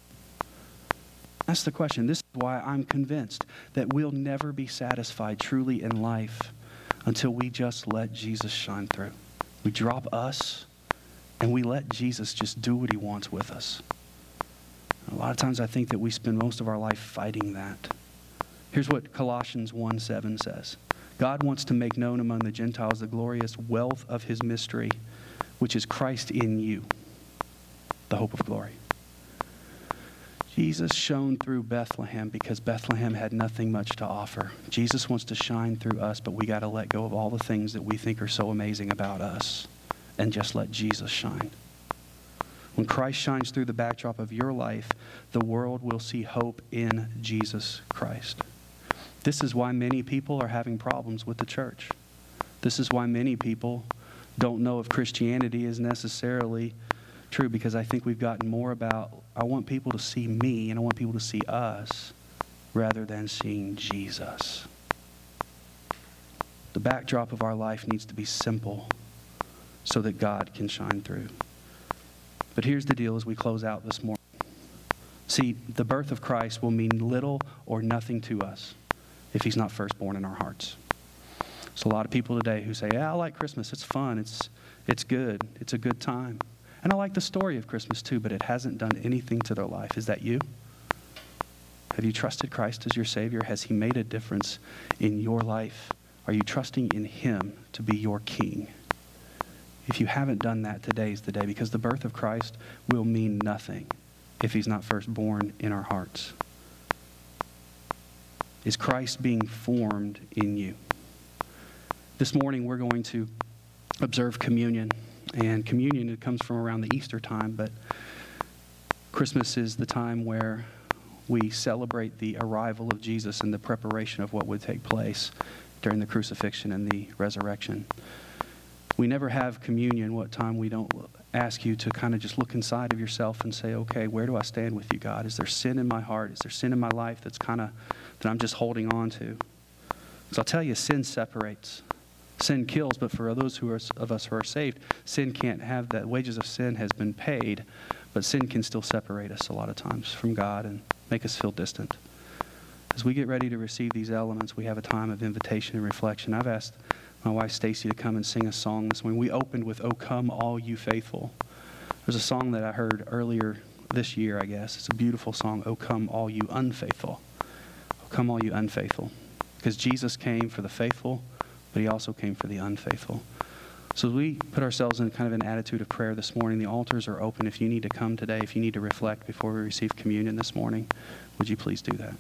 That's the question. This is why I'm convinced that we'll never be satisfied truly in life until we just let Jesus shine through. We drop us and we let Jesus just do what he wants with us. A lot of times I think that we spend most of our life fighting that. Here's what Colossians 1 7 says God wants to make known among the Gentiles the glorious wealth of his mystery, which is Christ in you, the hope of glory. Jesus shone through Bethlehem because Bethlehem had nothing much to offer. Jesus wants to shine through us, but we got to let go of all the things that we think are so amazing about us and just let Jesus shine. When Christ shines through the backdrop of your life, the world will see hope in Jesus Christ. This is why many people are having problems with the church. This is why many people don't know if Christianity is necessarily true because I think we've gotten more about, I want people to see me and I want people to see us rather than seeing Jesus. The backdrop of our life needs to be simple so that God can shine through. But here's the deal as we close out this morning. See, the birth of Christ will mean little or nothing to us if he's not firstborn in our hearts. There's a lot of people today who say, Yeah, I like Christmas. It's fun. It's, it's good. It's a good time. And I like the story of Christmas too, but it hasn't done anything to their life. Is that you? Have you trusted Christ as your Savior? Has He made a difference in your life? Are you trusting in Him to be your King? If you haven't done that, today is the day because the birth of Christ will mean nothing if He's not first born in our hearts. Is Christ being formed in you? This morning, we're going to observe communion. And communion, it comes from around the Easter time, but Christmas is the time where we celebrate the arrival of Jesus and the preparation of what would take place during the crucifixion and the resurrection. We never have communion what time we don't ask you to kind of just look inside of yourself and say, okay, where do I stand with you, God? Is there sin in my heart? Is there sin in my life that's kind of, that I'm just holding on to? So I'll tell you, sin separates. Sin kills, but for those who are, of us who are saved, sin can't have that. Wages of sin has been paid, but sin can still separate us a lot of times from God and make us feel distant. As we get ready to receive these elements, we have a time of invitation and reflection. I've asked my wife Stacy to come and sing a song this morning. We opened with "Oh Come All You Faithful." There's a song that I heard earlier this year, I guess. It's a beautiful song, "Oh Come All You Unfaithful." Come all you unfaithful. Because Jesus came for the faithful, but he also came for the unfaithful. So we put ourselves in kind of an attitude of prayer this morning, the altars are open. If you need to come today, if you need to reflect before we receive communion this morning, would you please do that?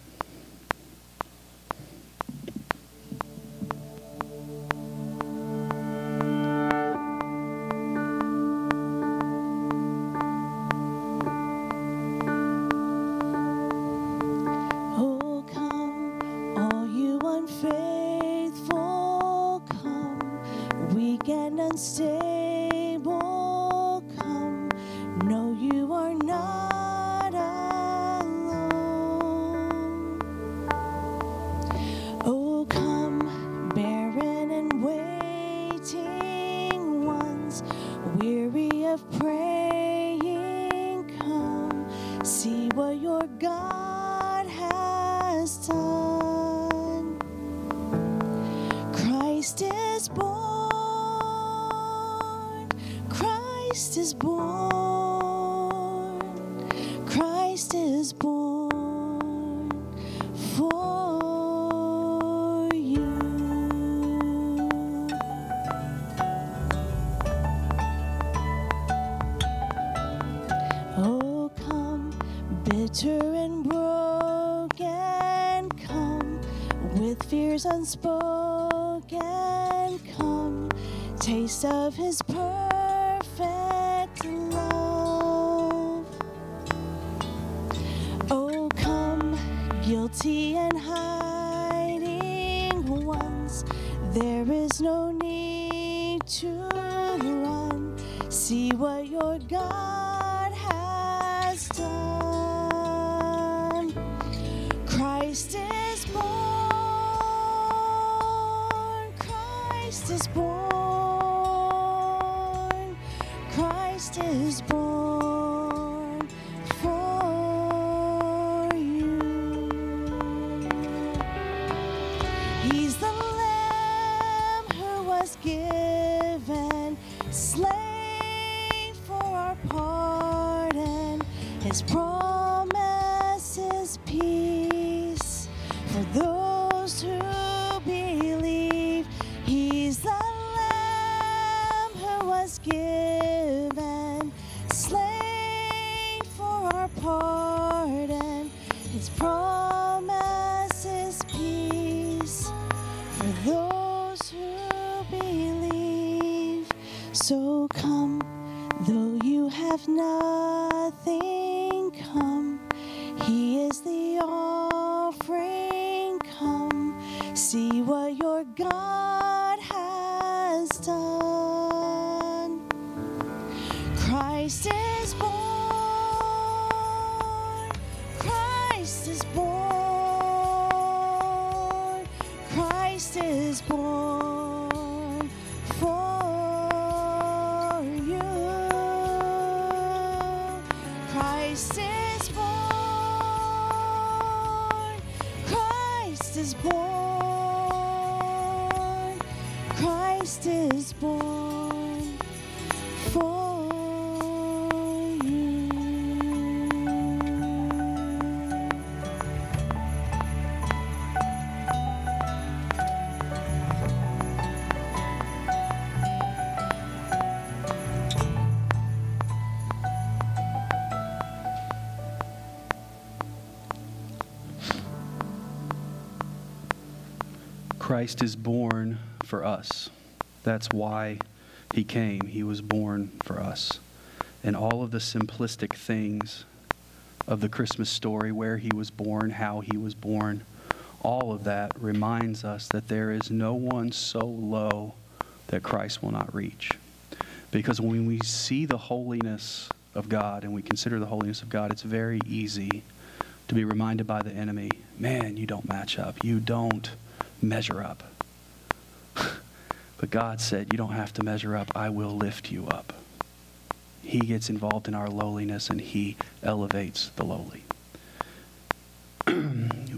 Taste of his perfect love. Oh, come, guilty and hiding ones. There is no Is born Christ is born for us. That's why he came. He was born for us. And all of the simplistic things of the Christmas story, where he was born, how he was born, all of that reminds us that there is no one so low that Christ will not reach. Because when we see the holiness of God and we consider the holiness of God, it's very easy to be reminded by the enemy man, you don't match up. You don't measure up. but God said, You don't have to measure up. I will lift you up. He gets involved in our lowliness and He elevates the lowly.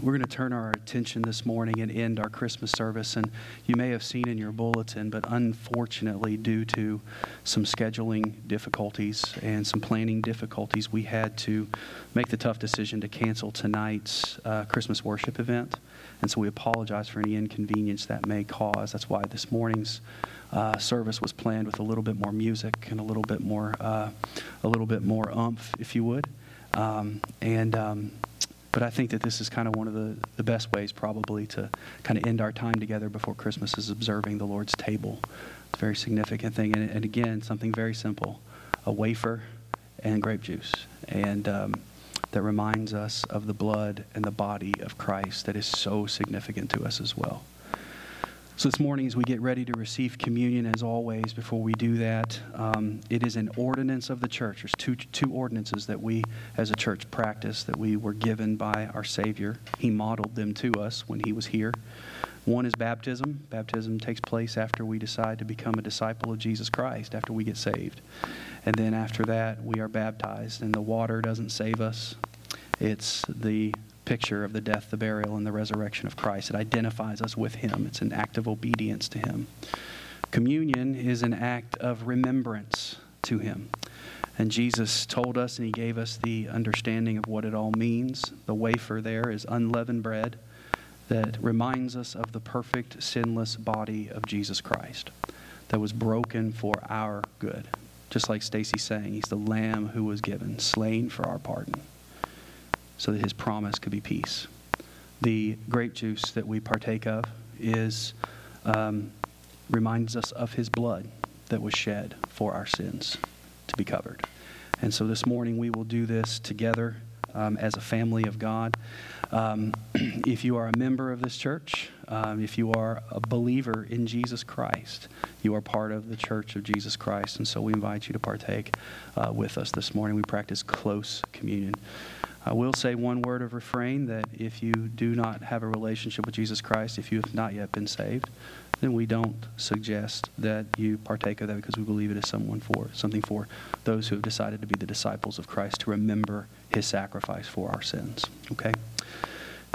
We're going to turn our attention this morning and end our Christmas service. And you may have seen in your bulletin, but unfortunately, due to some scheduling difficulties and some planning difficulties, we had to make the tough decision to cancel tonight's uh, Christmas worship event. And so we apologize for any inconvenience that may cause. That's why this morning's uh, service was planned with a little bit more music and a little bit more, uh, a little bit more umph, if you would. Um, and um, but I think that this is kind of one of the, the best ways, probably, to kind of end our time together before Christmas is observing the Lord's table. It's a very significant thing. And, and again, something very simple a wafer and grape juice. And um, that reminds us of the blood and the body of Christ that is so significant to us as well. So, this morning, as we get ready to receive communion, as always, before we do that, um, it is an ordinance of the church. There's two, two ordinances that we, as a church, practice that we were given by our Savior. He modeled them to us when He was here. One is baptism. Baptism takes place after we decide to become a disciple of Jesus Christ, after we get saved. And then after that, we are baptized. And the water doesn't save us, it's the picture of the death, the burial, and the resurrection of Christ. It identifies us with Him, it's an act of obedience to Him. Communion is an act of remembrance to Him. And Jesus told us and He gave us the understanding of what it all means. The wafer there is unleavened bread that reminds us of the perfect, sinless body of Jesus Christ that was broken for our good. Just like Stacy saying, He's the Lamb who was given, slain for our pardon so that his promise could be peace. The grape juice that we partake of is um, reminds us of his blood that was shed for our sins to be covered. And so this morning we will do this together um, as a family of God. Um, if you are a member of this church, um, if you are a believer in Jesus Christ, you are part of the church of Jesus Christ. And so we invite you to partake uh, with us this morning. We practice close communion. I will say one word of refrain that if you do not have a relationship with Jesus Christ, if you have not yet been saved, then we don't suggest that you partake of that because we believe it is someone for something for those who have decided to be the disciples of Christ to remember his sacrifice for our sins. Okay?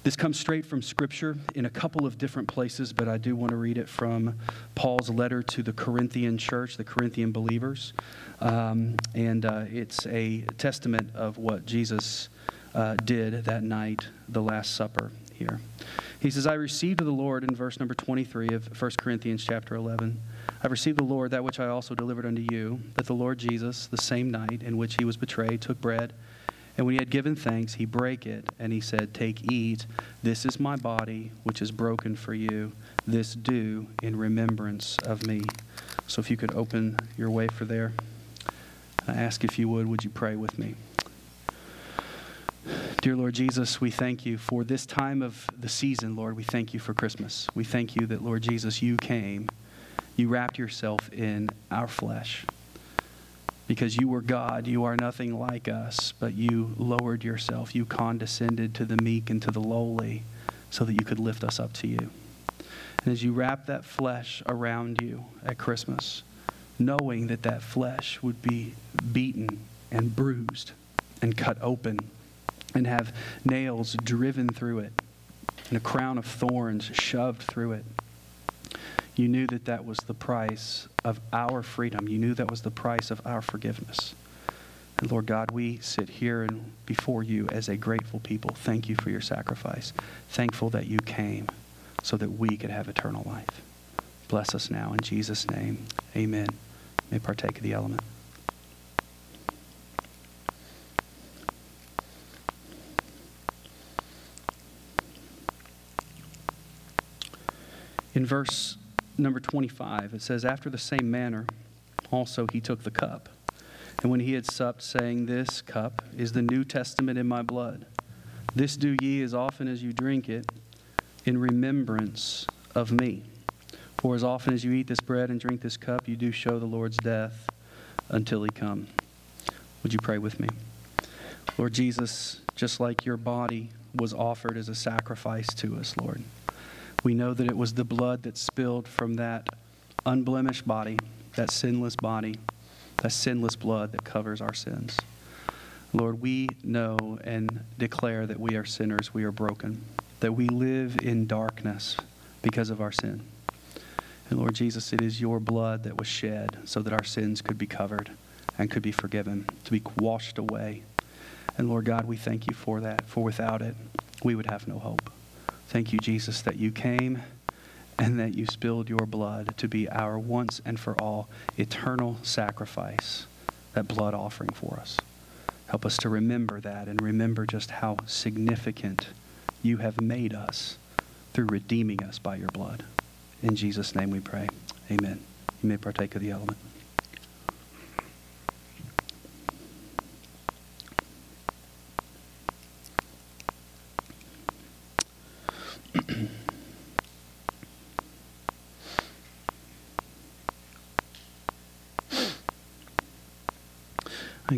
This comes straight from Scripture in a couple of different places, but I do want to read it from Paul's letter to the Corinthian church, the Corinthian believers. Um, and uh, it's a testament of what Jesus uh, did that night, the Last Supper here. He says, I received of the Lord in verse number 23 of 1 Corinthians chapter 11. I received the Lord that which I also delivered unto you, that the Lord Jesus, the same night in which he was betrayed, took bread. And when he had given thanks, he brake it, and he said, Take, eat. This is my body, which is broken for you. This do in remembrance of me. So if you could open your wafer there, I ask if you would, would you pray with me? Dear Lord Jesus, we thank you for this time of the season, Lord. We thank you for Christmas. We thank you that, Lord Jesus, you came. You wrapped yourself in our flesh. Because you were God, you are nothing like us, but you lowered yourself. You condescended to the meek and to the lowly so that you could lift us up to you. And as you wrap that flesh around you at Christmas, knowing that that flesh would be beaten and bruised and cut open and have nails driven through it and a crown of thorns shoved through it. You knew that that was the price of our freedom. You knew that was the price of our forgiveness. And Lord God, we sit here and before you as a grateful people. Thank you for your sacrifice. Thankful that you came so that we could have eternal life. Bless us now in Jesus' name. Amen. May partake of the element. In verse number 25, it says, After the same manner, also he took the cup. And when he had supped, saying, This cup is the New Testament in my blood. This do ye as often as you drink it in remembrance of me. For as often as you eat this bread and drink this cup, you do show the Lord's death until he come. Would you pray with me? Lord Jesus, just like your body was offered as a sacrifice to us, Lord, we know that it was the blood that spilled from that unblemished body, that sinless body, that sinless blood that covers our sins. Lord, we know and declare that we are sinners, we are broken, that we live in darkness because of our sin. And Lord Jesus, it is your blood that was shed so that our sins could be covered and could be forgiven, to be washed away. And Lord God, we thank you for that, for without it, we would have no hope. Thank you, Jesus, that you came and that you spilled your blood to be our once and for all eternal sacrifice, that blood offering for us. Help us to remember that and remember just how significant you have made us through redeeming us by your blood. In Jesus' name we pray. Amen. You may partake of the element.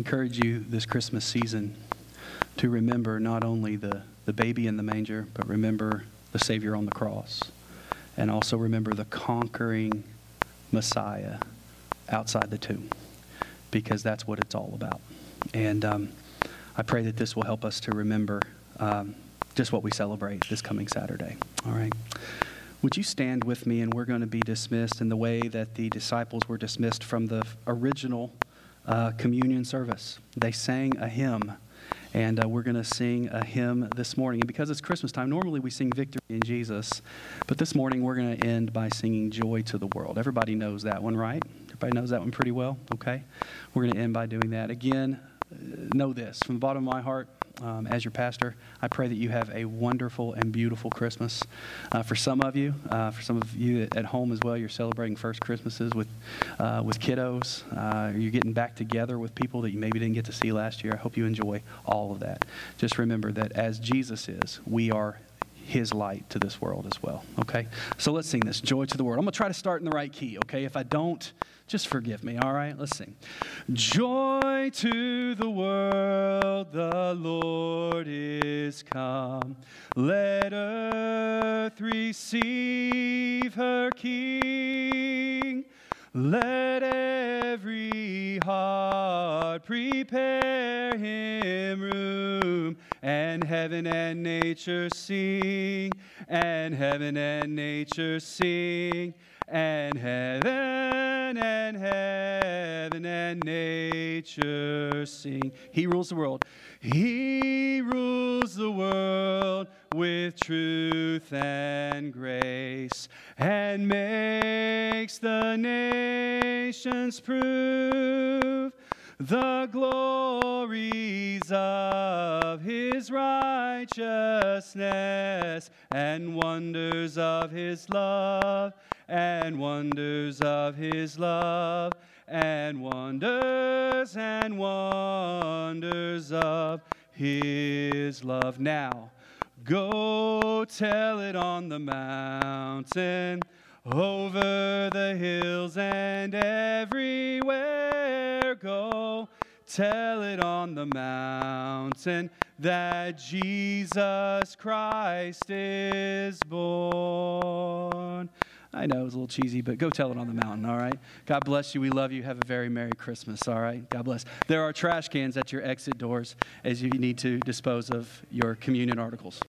Encourage you this Christmas season to remember not only the, the baby in the manger, but remember the Savior on the cross. And also remember the conquering Messiah outside the tomb, because that's what it's all about. And um, I pray that this will help us to remember um, just what we celebrate this coming Saturday. All right. Would you stand with me? And we're going to be dismissed in the way that the disciples were dismissed from the original uh, communion service. They sang a hymn, and uh, we're going to sing a hymn this morning. And because it's Christmas time, normally we sing Victory in Jesus, but this morning we're going to end by singing Joy to the World. Everybody knows that one, right? Everybody knows that one pretty well? Okay. We're going to end by doing that. Again, know this from the bottom of my heart, um, as your pastor, I pray that you have a wonderful and beautiful Christmas. Uh, for some of you, uh, for some of you at home as well, you're celebrating first Christmases with, uh, with kiddos. Uh, you're getting back together with people that you maybe didn't get to see last year. I hope you enjoy all of that. Just remember that as Jesus is, we are his light to this world as well. Okay? So let's sing this Joy to the World. I'm going to try to start in the right key, okay? If I don't, just forgive me, all right? Let's sing. Joy to the world, the Lord is come. Let earth receive her King. Let every heart prepare him room, and heaven and nature sing, and heaven and nature sing, and heaven and heaven and nature sing. He rules the world. He rules the world with truth and grace, and makes the nations prove the glories of his righteousness and wonders of his love and wonders of his love and wonders and wonders of his love. Now go tell it on the mountain over the hills and everywhere go. Tell it on the mountain that Jesus Christ is born. I know it was a little cheesy, but go tell it on the mountain, all right? God bless you. We love you. Have a very Merry Christmas, all right? God bless. There are trash cans at your exit doors as you need to dispose of your communion articles.